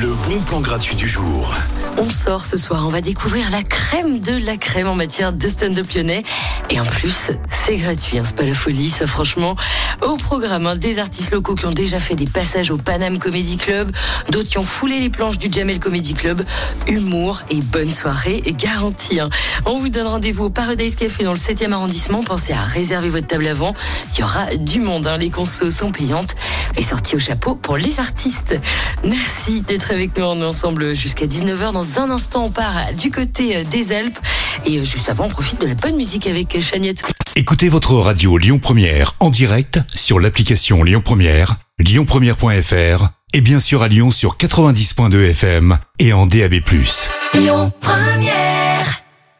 Le bon plan gratuit du jour. On sort ce soir, on va découvrir la crème de la crème en matière de stand-up lyonnais. Et en plus, c'est gratuit, hein, c'est pas la folie, ça franchement. Au programme, hein, des artistes locaux qui ont déjà fait des passages au Paname Comedy Club, d'autres qui ont foulé les planches du Jamel Comedy Club. Humour et bonne soirée et garantie. hein. On vous donne rendez-vous au Paradise Café dans le 7e arrondissement. Pensez à réserver votre table avant. Il y aura du monde, les consos sont payantes. Et sorties au chapeau pour les artistes. Merci d'être avec nous. On est ensemble jusqu'à 19h. Dans un instant, on part du côté euh, des Alpes. Et euh, juste avant, on profite de la bonne musique avec euh, Chaniette. Écoutez votre radio Lyon Première en direct sur l'application Lyon Première, lyonpremière.fr et bien sûr à Lyon sur 90.2 FM et en DAB+. Lyon Première.